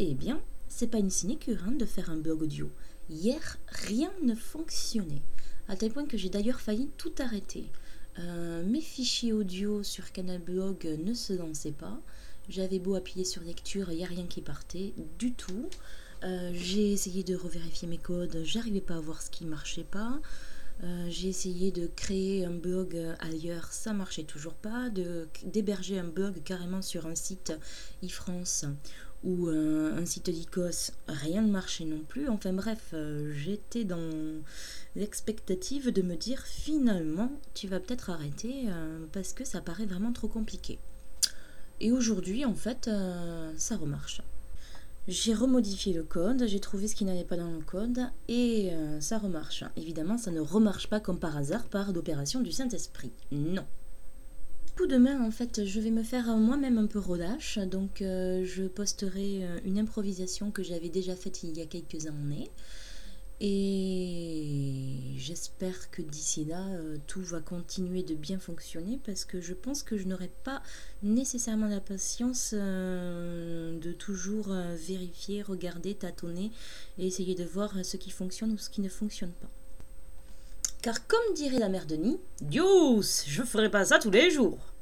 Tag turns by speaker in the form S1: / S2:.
S1: Eh bien, c'est pas une sinécure hein, de faire un bug audio. Hier, rien ne fonctionnait, à tel point que j'ai d'ailleurs failli tout arrêter. Euh, mes fichiers audio sur Canal Blog ne se lançaient pas. J'avais beau appuyer sur lecture, il n'y a rien qui partait du tout. Euh, j'ai essayé de revérifier mes codes, j'arrivais pas à voir ce qui marchait pas. Euh, j'ai essayé de créer un blog ailleurs, ça marchait toujours pas. D'héberger un blog carrément sur un site e-France ou un site d'ICOS, rien ne marchait non plus. Enfin bref, euh, j'étais dans l'expectative de me dire finalement tu vas peut-être arrêter parce que ça paraît vraiment trop compliqué. Et aujourd'hui en fait ça remarche. J'ai remodifié le code, j'ai trouvé ce qui n'allait pas dans le code et euh, ça remarche. Évidemment, ça ne remarche pas comme par hasard par l'opération du Saint-Esprit. Non. Coup demain, en fait, je vais me faire moi-même un peu relâche. Donc, euh, je posterai euh, une improvisation que j'avais déjà faite il y a quelques années. Et j'espère que d'ici là, euh, tout va continuer de bien fonctionner parce que je pense que je n'aurai pas nécessairement la patience de toujours vérifier, regarder, tâtonner et essayer de voir ce qui fonctionne ou ce qui ne fonctionne pas. Car comme dirait la mère Denis, Dios, je ferai pas ça tous les jours.